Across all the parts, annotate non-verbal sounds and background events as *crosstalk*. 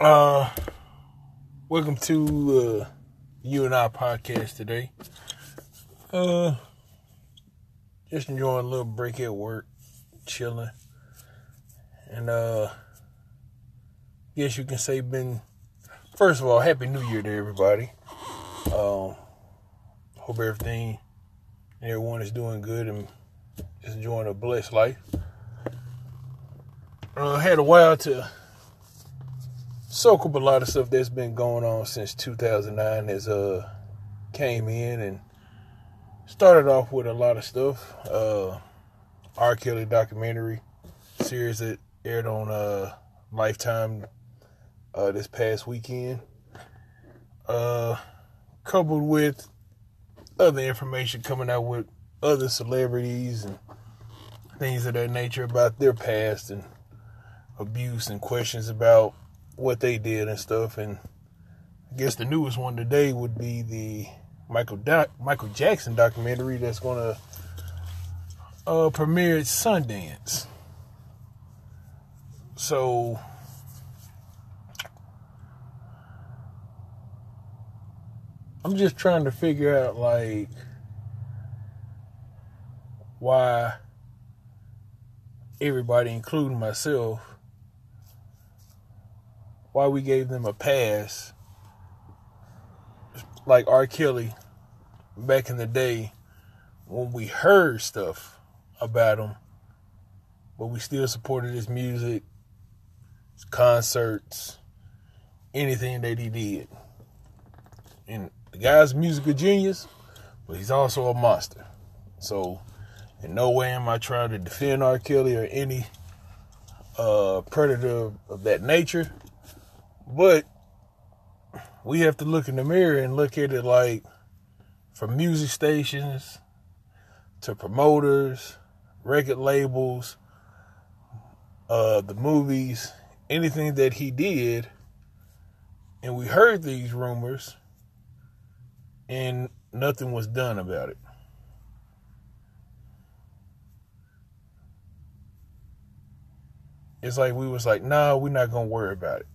Uh, welcome to uh, you and I podcast today. Uh, just enjoying a little break at work, chilling, and uh, guess you can say been. First of all, happy New Year to everybody. Um, hope everything, everyone is doing good and enjoying a blessed life. Uh, had a while to soak up a lot of stuff that's been going on since 2009 as uh came in and started off with a lot of stuff. Uh, R. Kelly documentary series that aired on uh Lifetime uh this past weekend. Uh, coupled with other information coming out with other celebrities and things of that nature about their past and abuse and questions about what they did and stuff. And I guess the newest one today would be the Michael Michael Jackson documentary that's gonna uh, premiere at Sundance. So I'm just trying to figure out like why everybody, including myself, why we gave them a pass, like R. Kelly back in the day when we heard stuff about him, but we still supported his music, his concerts, anything that he did. And the guy's a musical genius, but he's also a monster. So, in no way am I trying to defend R. Kelly or any uh, predator of that nature. But we have to look in the mirror and look at it like from music stations to promoters, record labels, uh, the movies, anything that he did. And we heard these rumors and nothing was done about it. It's like we was like, nah, we're not gonna worry about it.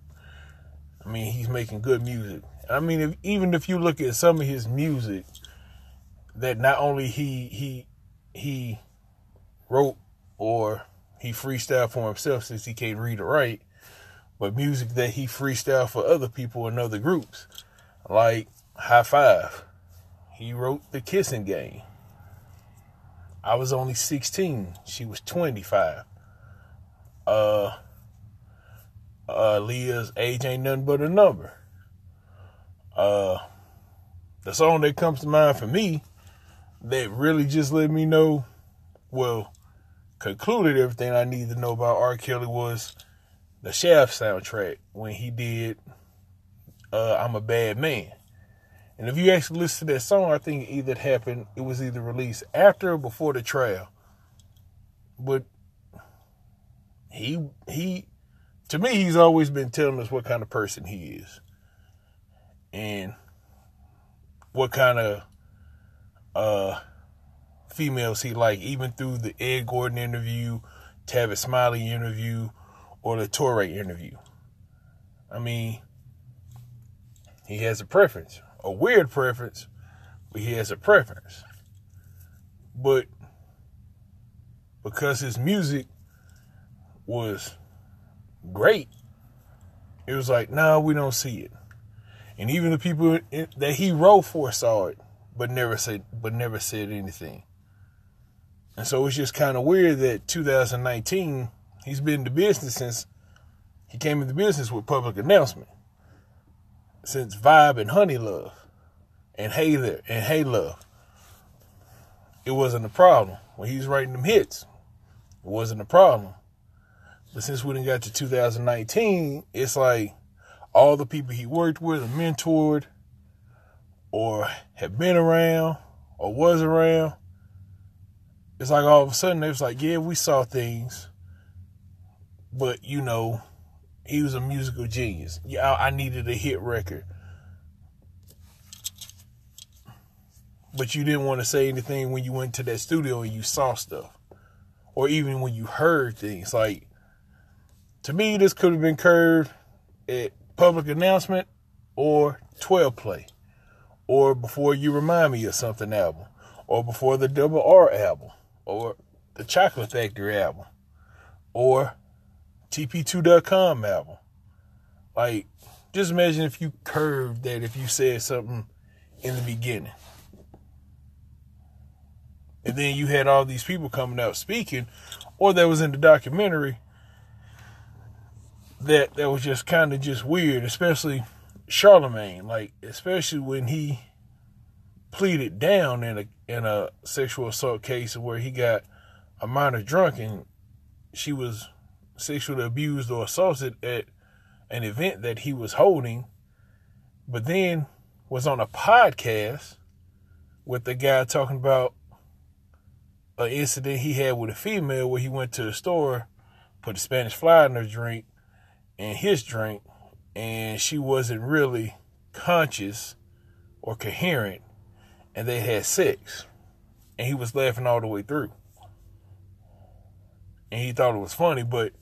I mean, he's making good music. I mean, if, even if you look at some of his music, that not only he he he wrote or he freestyled for himself since he can't read or write, but music that he freestyled for other people and other groups, like Hi-Five. He wrote The Kissing Game. I was only 16. She was 25. Uh, uh, Aaliyah's age ain't nothing but a number. Uh, the song that comes to mind for me that really just let me know, well, concluded everything I need to know about R. Kelly was the Shaft soundtrack when he did uh, I'm a Bad Man. And if you actually listen to that song, I think either it happened, it was either released after or before the trial. But he he to me he's always been telling us what kind of person he is. And what kind of uh females he like, even through the Ed Gordon interview, Tavis Smiley interview, or the Touré interview. I mean, he has a preference a weird preference, but he has a preference. But because his music was great, it was like, no, we don't see it. And even the people that he wrote for saw it, but never said, but never said anything. And so it's just kind of weird that 2019, he's been in the business since he came into business with public announcement since Vibe and Honey Love and Hey There and Hey Love. It wasn't a problem. When he was writing them hits, it wasn't a problem. But since we didn't got to 2019, it's like all the people he worked with or mentored or had been around or was around, it's like all of a sudden it was like, yeah, we saw things, but you know, he was a musical genius. Yeah, I needed a hit record. But you didn't want to say anything when you went to that studio and you saw stuff. Or even when you heard things. Like, to me, this could have been curved at public announcement or 12 play or before you remind me of something album or before the double R album or the Chocolate Factory album or TP2.com album. Like, just imagine if you curved that if you said something in the beginning. And then you had all these people coming out speaking, or that was in the documentary that that was just kind of just weird, especially Charlemagne, like especially when he pleaded down in a in a sexual assault case where he got a minor drunk and she was sexually abused or assaulted at an event that he was holding, but then was on a podcast with the guy talking about an incident he had with a female where he went to the store, put a Spanish fly in her drink and his drink, and she wasn't really conscious or coherent, and they had sex. And he was laughing all the way through. And he thought it was funny, but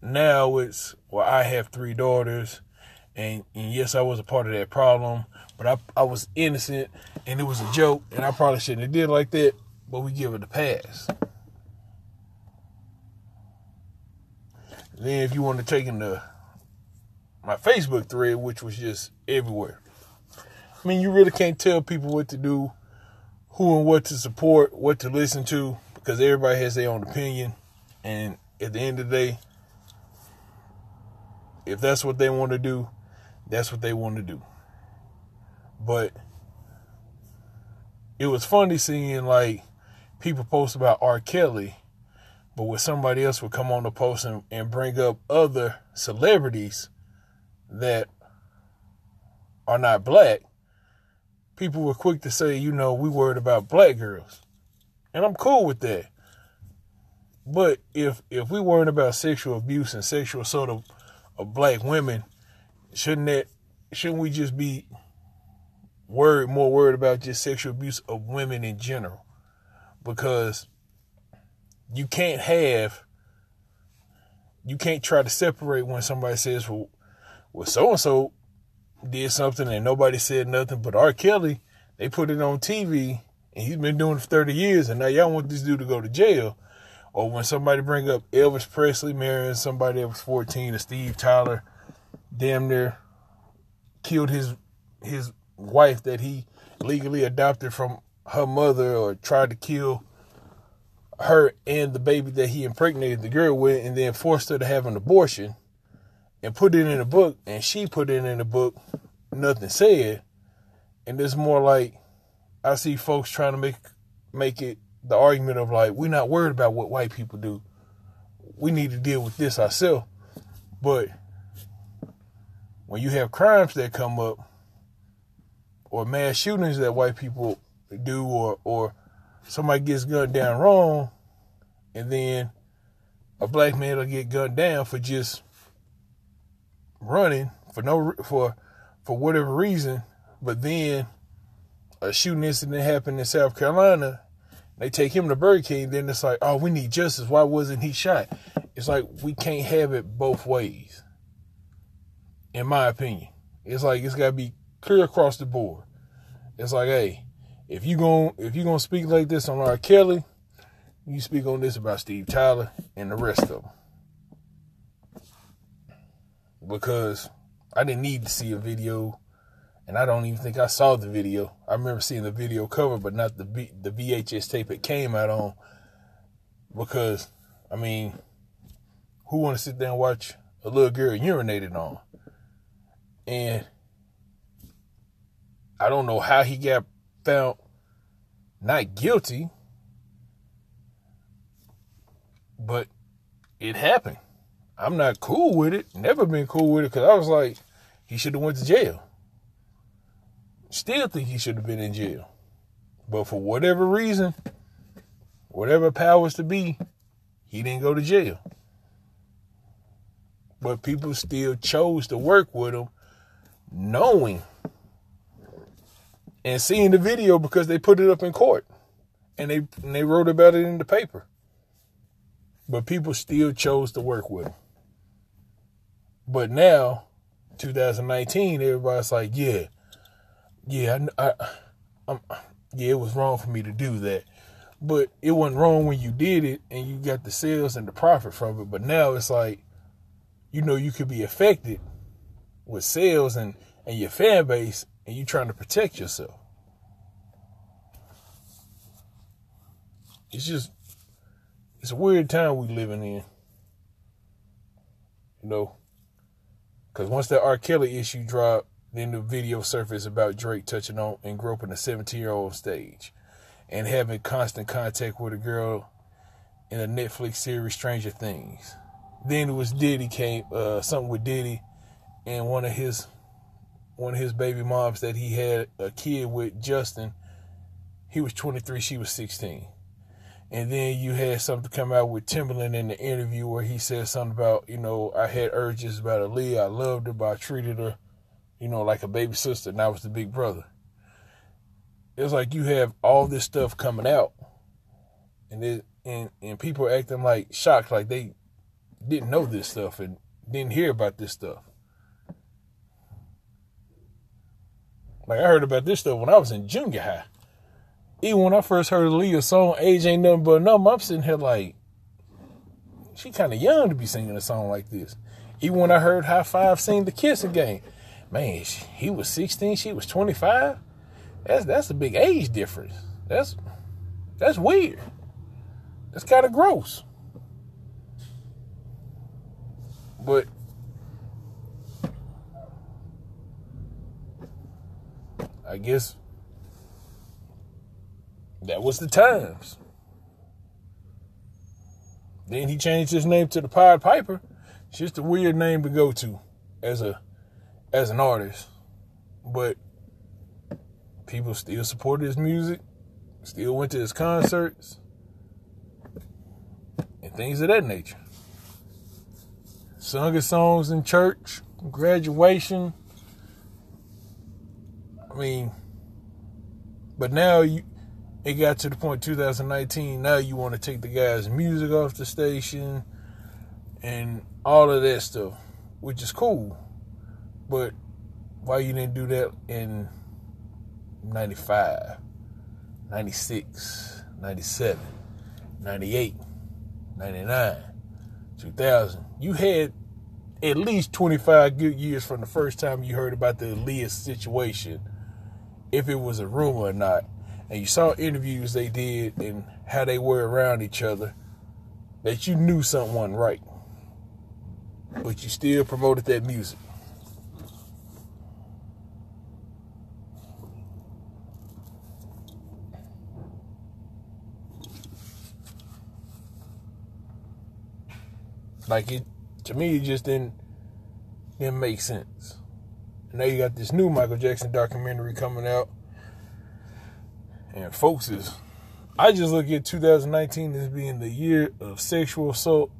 now it's, well, I have three daughters, and, and yes, I was a part of that problem, but I, I was innocent, and it was a joke, and I probably shouldn't have did like that, but we give it a pass. Then if you want to take into my Facebook thread, which was just everywhere. I mean, you really can't tell people what to do, who and what to support, what to listen to, because everybody has their own opinion. And at the end of the day, if that's what they want to do, that's what they want to do. But it was funny seeing like people post about R. Kelly, but when somebody else would come on the post and, and bring up other celebrities that are not black, people were quick to say, you know, we worried about black girls. And I'm cool with that. But if if we worried about sexual abuse and sexual assault of, of black women, shouldn't that shouldn't we just be worried more worried about just sexual abuse of women in general? Because you can't have you can't try to separate when somebody says well well, so and so did something and nobody said nothing. But R. Kelly, they put it on TV and he's been doing it for 30 years and now y'all want this dude to go to jail. Or when somebody bring up Elvis Presley marrying somebody that was 14 or Steve Tyler damn near killed his his wife that he legally adopted from her mother or tried to kill her and the baby that he impregnated the girl with and then forced her to have an abortion and put it in a book, and she put it in a book, nothing said. And it's more like I see folks trying to make make it the argument of like we're not worried about what white people do. We need to deal with this ourselves. But when you have crimes that come up or mass shootings that white people do or or somebody gets gunned down wrong and then a black man will get gunned down for just running for no for for whatever reason, but then a shooting incident happened in South Carolina. They take him to Burger King. Then it's like, oh, we need justice. Why wasn't he shot? It's like we can't have it both ways. In my opinion, it's like it's got to be clear across the board. It's like, hey, if you going if you gonna speak like this on R. Kelly, you speak on this about Steve Tyler and the rest of them because I didn't need to see a video, and I don't even think I saw the video. I remember seeing the video cover, but not the v- the VHS tape it came out on. Because, I mean, who want to sit there and watch a little girl urinated on? And I don't know how he got found not guilty, but it happened. I'm not cool with it. Never been cool with it because I was like, he should have went to jail. Still think he should have been in jail. But for whatever reason, whatever powers to be, he didn't go to jail. But people still chose to work with him knowing and seeing the video because they put it up in court and they and they wrote about it in the paper. But people still chose to work with him. But now 2019, everybody's like, yeah, yeah, I, I, I'm, yeah, it was wrong for me to do that. But it wasn't wrong when you did it and you got the sales and the profit from it. But now it's like, you know, you could be affected with sales and, and your fan base and you're trying to protect yourself. It's just, it's a weird time we living in. You know, because once that R. Kelly issue dropped, then the video surfaced about Drake touching on and groping a 17 year old stage and having constant contact with a girl in a Netflix series Stranger Things. Then it was Diddy came uh, something with Diddy and one of his one of his baby moms that he had a kid with Justin. He was 23, she was 16. And then you had something come out with Timbaland in the interview where he said something about, you know, I had urges about Aaliyah. I loved her, but I treated her, you know, like a baby sister, and I was the big brother. It's like you have all this stuff coming out, and it, and and people acting like shocked, like they didn't know this stuff and didn't hear about this stuff. Like I heard about this stuff when I was in junior high even when I first heard Aaliyah's song, Age Ain't Nothing But a Number, I'm sitting here like, she kind of young to be singing a song like this. Even when I heard Hi-Five sing the Kissing Game, man, he was 16, she was 25. That's that's a big age difference. That's that's weird. That's kind of gross. But I guess that was the times. Then he changed his name to the Pied Piper. It's just a weird name to go to as a as an artist. But people still supported his music, still went to his concerts, and things of that nature. Sung his songs in church, graduation. I mean, but now you it got to the point 2019 now you want to take the guy's music off the station and all of that stuff which is cool. But why you didn't do that in 95 96 97 98 99 2000 you had at least 25 good years from the first time you heard about the Aaliyah situation if it was a rumor or not and you saw interviews they did and how they were around each other, that you knew wasn't right. But you still promoted that music. Like it to me it just didn't didn't make sense. Now you got this new Michael Jackson documentary coming out and folks is I just look at 2019 as being the year of sexual assault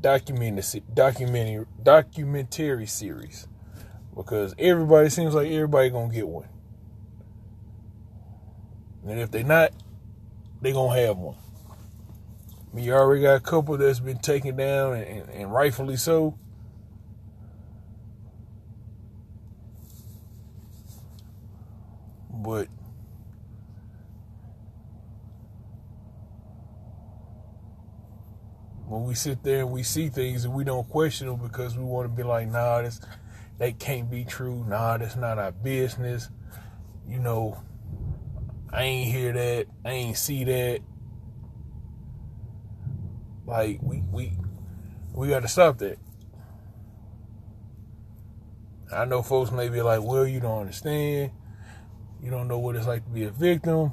documentary documentary documentary series because everybody seems like everybody gonna get one, and if they not, they gonna have one. I mean, you already got a couple that's been taken down and, and, and rightfully so. But when we sit there and we see things and we don't question them because we want to be like, nah, this that can't be true. Nah, that's not our business. You know, I ain't hear that. I ain't see that. Like we we we got to stop that. I know folks may be like, well, you don't understand. You don't know what it's like to be a victim.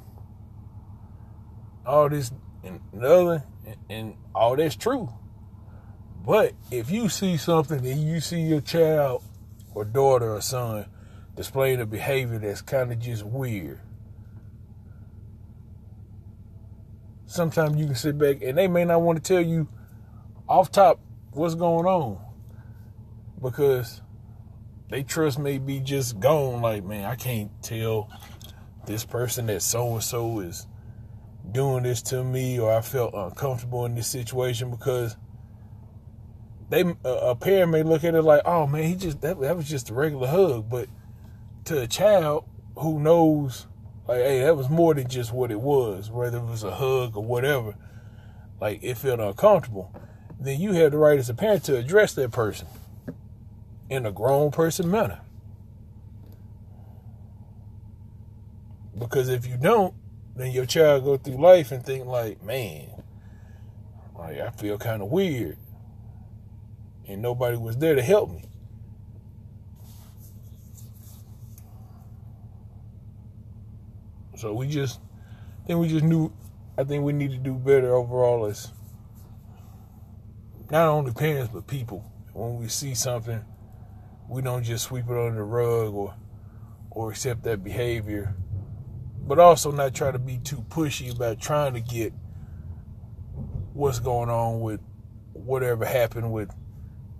All this and the other and all that's true. But if you see something and you see your child or daughter or son displaying a behavior that's kind of just weird, sometimes you can sit back and they may not want to tell you off top what's going on because they trust may be just gone like man i can't tell this person that so and so is doing this to me or I felt uncomfortable in this situation because they a parent may look at it like, oh man, he just that, that was just a regular hug, but to a child who knows, like, hey, that was more than just what it was, whether it was a hug or whatever, like it felt uncomfortable. Then you have the right as a parent to address that person in a grown person manner. Because if you don't, then your child go through life and think like, man, like I feel kind of weird and nobody was there to help me. So we just, I think we just knew, I think we need to do better overall as not only parents, but people. When we see something, we don't just sweep it under the rug or, or accept that behavior, but also not try to be too pushy about trying to get what's going on with whatever happened with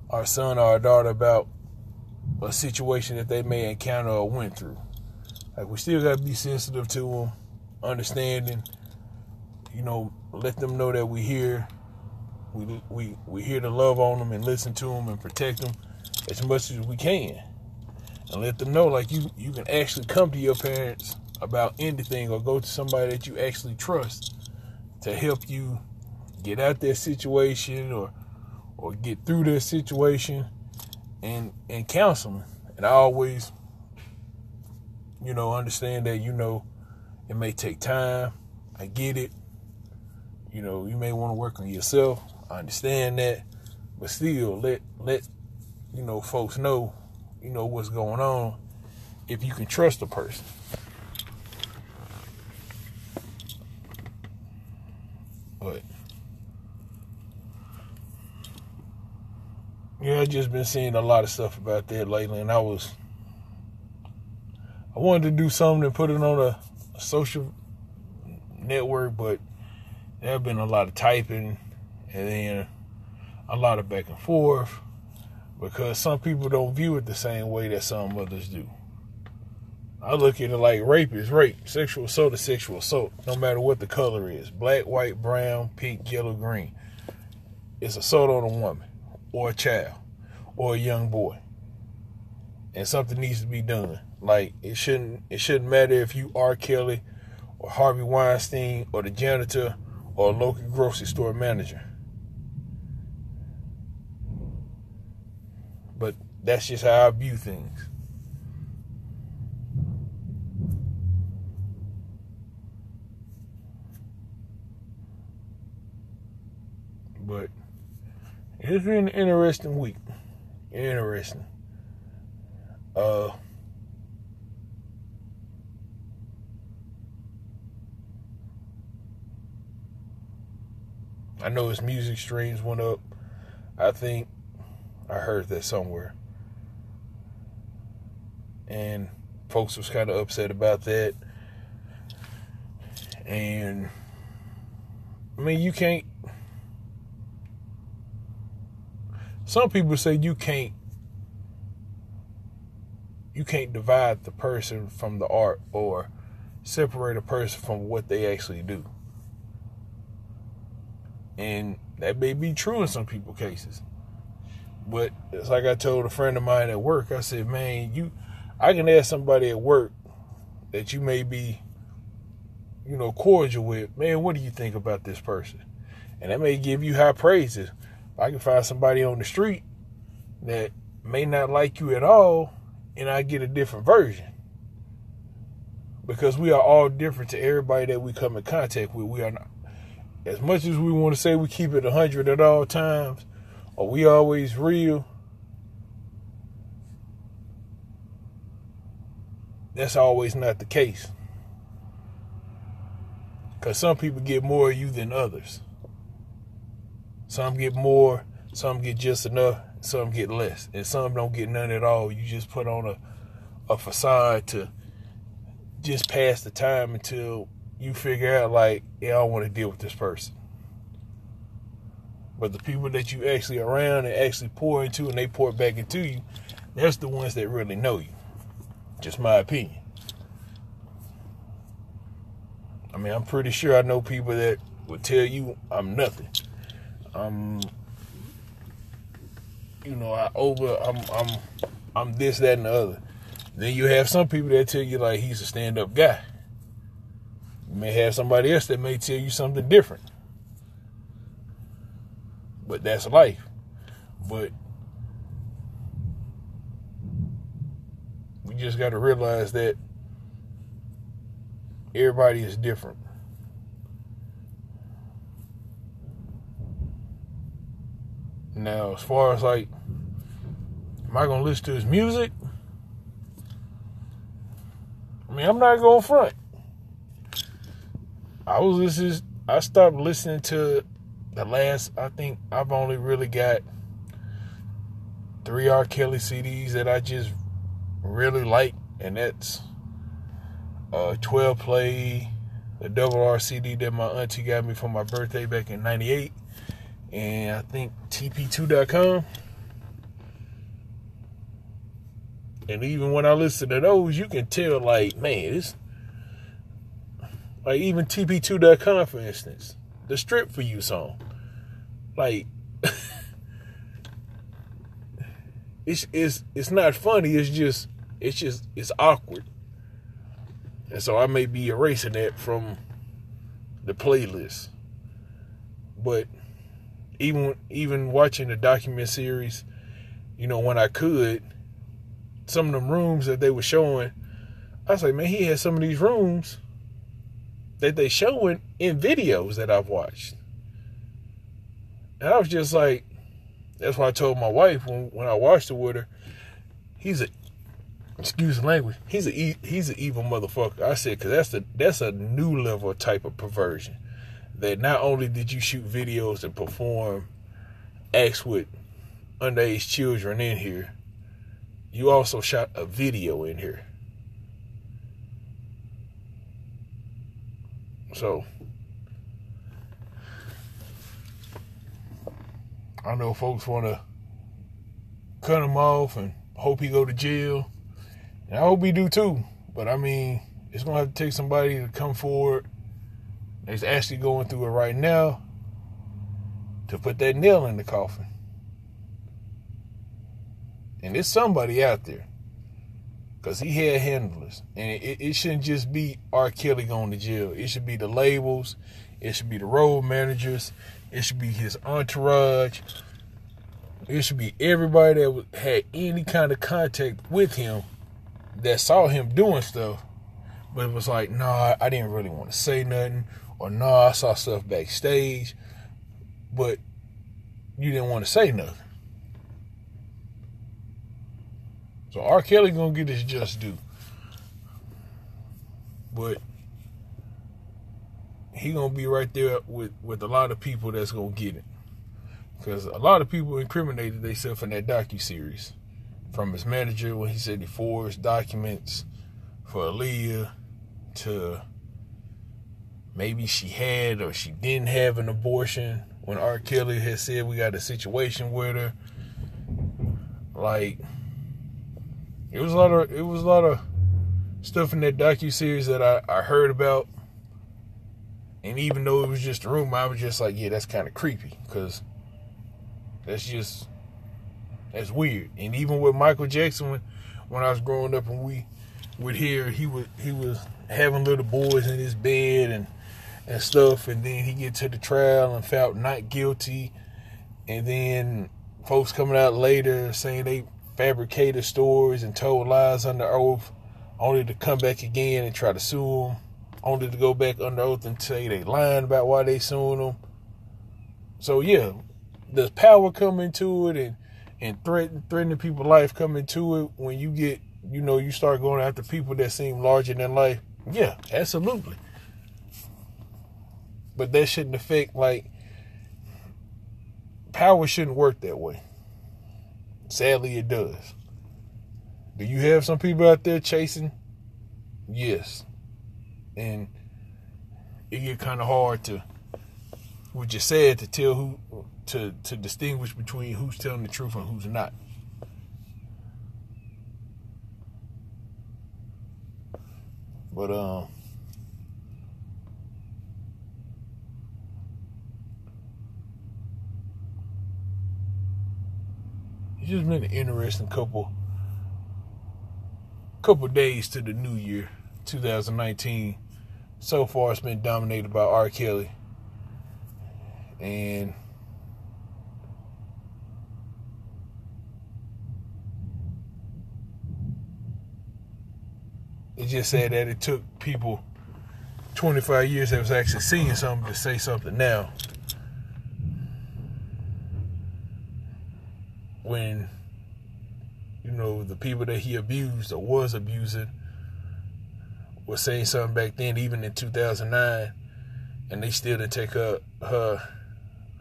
our son or our daughter about a situation that they may encounter or went through. Like we still gotta be sensitive to them, understanding. You know, let them know that we here. We we we here to love on them and listen to them and protect them as much as we can, and let them know like you you can actually come to your parents about anything or go to somebody that you actually trust to help you get out that situation or or get through their situation and and counsel them. And I always, you know, understand that you know it may take time. I get it. You know, you may want to work on yourself. I understand that, but still, let let you know folks know, you know what's going on if you can trust a person. But Yeah, I've just been seeing a lot of stuff about that lately, and I was I wanted to do something and put it on a, a social network, but there have been a lot of typing and then a lot of back and forth because some people don't view it the same way that some others do. I look at it like rape is rape, sexual assault is sexual assault, no matter what the color is black, white, brown, pink, yellow, green. It's assault on a woman or a child or a young boy. And something needs to be done. Like it shouldn't it shouldn't matter if you R. Kelly or Harvey Weinstein or the janitor or a local grocery store manager. But that's just how I view things. But it's been an interesting week. Interesting. Uh, I know his music streams went up. I think I heard that somewhere. And folks was kind of upset about that. And I mean, you can't some people say you can't you can't divide the person from the art or separate a person from what they actually do. And that may be true in some people cases. But it's like I told a friend of mine at work, I said, man, you I can ask somebody at work that you may be, you know, cordial with, man, what do you think about this person? And that may give you high praises. I can find somebody on the street that may not like you at all, and I get a different version. Because we are all different to everybody that we come in contact with. We are not, as much as we want to say we keep it 100 at all times, or we always real, that's always not the case. Because some people get more of you than others. Some get more, some get just enough, some get less, and some don't get none at all. You just put on a, a facade to just pass the time until you figure out, like, yeah, I don't want to deal with this person. But the people that you actually around and actually pour into and they pour back into you, that's the ones that really know you. Just my opinion. I mean, I'm pretty sure I know people that would tell you I'm nothing. I'm you know, I over, I'm, I'm, I'm this, that, and the other. Then you have some people that tell you like he's a stand-up guy. You may have somebody else that may tell you something different. But that's life. But we just got to realize that everybody is different. Now, as far as like, am I gonna listen to his music? I mean, I'm not going front. I was listening. I stopped listening to the last. I think I've only really got three R. Kelly CDs that I just really like, and that's uh, 12 play, the double RCD that my auntie got me for my birthday back in '98 and I think TP2.com. And even when I listen to those, you can tell, like, man, this, like even TP2.com, for instance, the Strip for You song. Like, *laughs* it's, it's, it's not funny, it's just, it's just, it's awkward. And so I may be erasing that from the playlist. But even even watching the document series, you know, when I could, some of them rooms that they were showing, I was like, man, he had some of these rooms that they showing in videos that I've watched. And I was just like, that's why I told my wife when, when I watched it with her, he's a excuse the language, he's a he's an evil motherfucker. I said, cause that's the that's a new level type of perversion that not only did you shoot videos and perform acts with underage children in here, you also shot a video in here. So, I know folks want to cut him off and hope he go to jail. And I hope he do too. But I mean, it's to have to take somebody to come forward is actually going through it right now to put that nail in the coffin. And there's somebody out there. Because he had handlers. And it, it, shouldn't just be R. Kelly going to jail. It should be the labels. It should be the road managers. It should be his entourage. It should be everybody that had any kind of contact with him that saw him doing stuff. But it was like, nah, I didn't really want to say nothing or nah, I saw stuff backstage, but you didn't want to say nothing. So R. Kelly gonna get his just due. But he gonna be right there with, with a lot of people that's gonna get it. Because a lot of people incriminated themselves in that docu series. From his manager when he said he forged documents for Aaliyah to maybe she had or she didn't have an abortion when R. Kelly had said we got a situation with her. Like it was a lot of it was a lot of stuff in that docu series that I, I heard about. And even though it was just a rumor, I was just like, yeah, that's kind of creepy because that's just that's weird. And even with Michael Jackson, when, when I was growing up and we would hear he was he was having little boys in his bed and and stuff, and then he get to the trial and felt not guilty, and then folks coming out later saying they fabricated stories and told lies under oath, only to come back again and try to sue them, only to go back under oath and say they lying about why they suing them. So yeah, does power come into it and and threaten threatening people's life come into it when you get you know you start going after people that seem larger than life? Yeah, absolutely. But that shouldn't affect like power shouldn't work that way. Sadly it does. Do you have some people out there chasing? Yes. And it get kind of hard to what you said to tell who to to distinguish between who's telling the truth and who's not. But um it's just been an interesting couple couple days to the new year, 2019. So far, it's been dominated by R. Kelly, and it just said that it took people 25 years that was actually seeing something to say something now. When, you know, the people that he abused or was abusing was saying something back then, even in 2009, and they still didn't take her, her,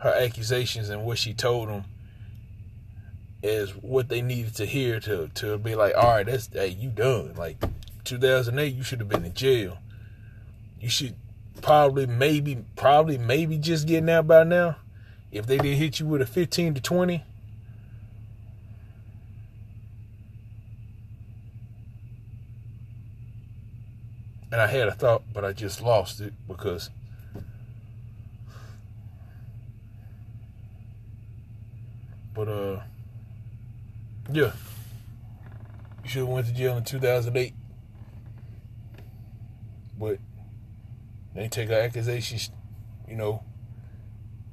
her accusations and what she told them as what they needed to hear to, to be like, all right, that's, hey, you done. Like, 2008, you should have been in jail you should probably maybe probably maybe just getting out by now. If they didn't hit you with a 15 to 20. And I had a thought, but I just lost it because But uh yeah. You should have went to jail in 2008. But they take our accusations, you know,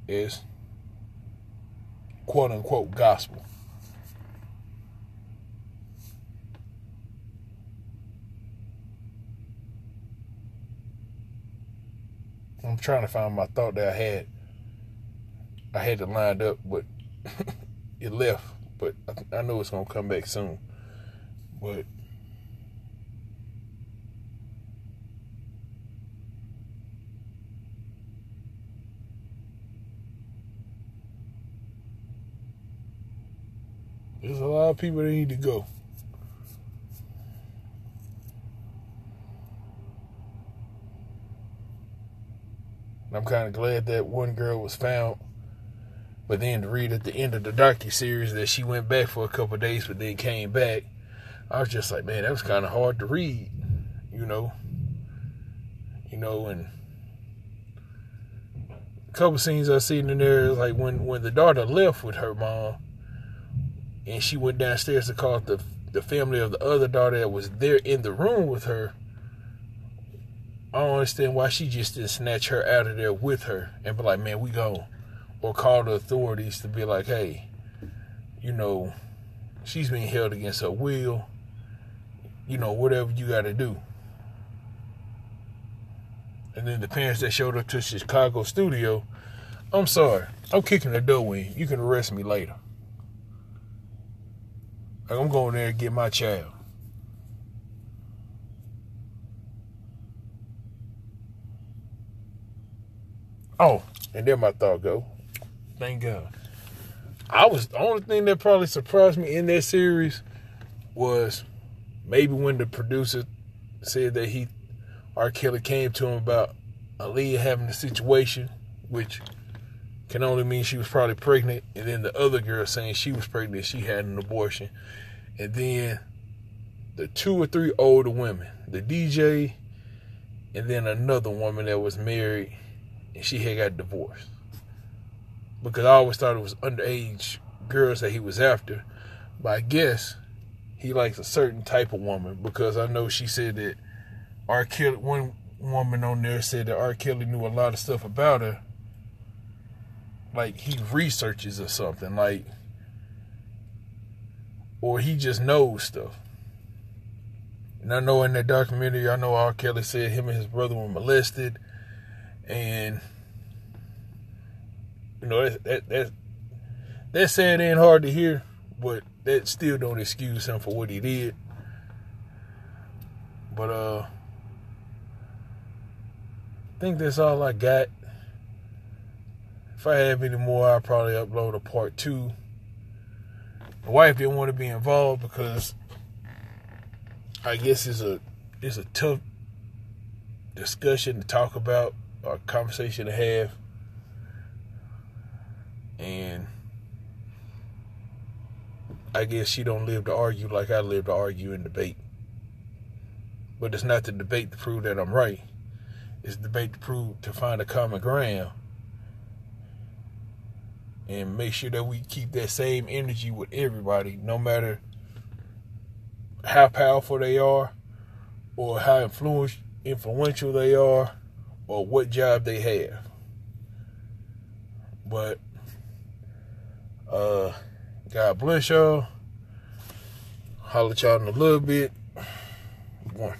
as quote unquote gospel. I'm trying to find my thought that I had. I had it lined up, but *laughs* it left. But I, I know it's gonna come back soon. But There's a lot of people that need to go. Kind of glad that one girl was found. But then to read at the end of the docu series that she went back for a couple days, but then came back, I was just like, man, that was kind of hard to read, you know. You know, and a couple scenes I seen in there, like when when the daughter left with her mom, and she went downstairs to call the the family of the other daughter that was there in the room with her. I don't understand why she just didn't snatch her out of there with her and be like, man, we go. Or call the authorities to be like, hey, you know, she's being held against her will. You know, whatever you got to do. And then the parents that showed up to Chicago studio, I'm sorry, I'm kicking the door in. You can arrest me later. Like I'm going there to get my child. Oh, and there my thought go. Thank God. I was the only thing that probably surprised me in that series was maybe when the producer said that he R. Kelly came to him about Aaliyah having a situation, which can only mean she was probably pregnant, and then the other girl saying she was pregnant, she had an abortion, and then the two or three older women, the DJ, and then another woman that was married, and she had got divorced. Because I always thought it was underage girls that he was after, but I guess he likes a certain type of woman because I know she said that R. Kelly, one woman on there said that R. Kelly knew a lot of stuff about her like he researches or something like or he just knows stuff and i know in that documentary i know r kelly said him and his brother were molested and you know that that that, that ain't hard to hear but that still don't excuse him for what he did but uh I think that's all I got. If I have any more, I'll probably upload a part two. My wife didn't want to be involved because I guess it's a it's a tough discussion to talk about or conversation to have. And I guess she don't live to argue like I live to argue and debate. But it's not the debate to prove that I'm right. It's debate to prove to find a common ground and make sure that we keep that same energy with everybody, no matter how powerful they are, or how influential they are, or what job they have. But uh, God bless y'all. Holler y'all in a little bit. One.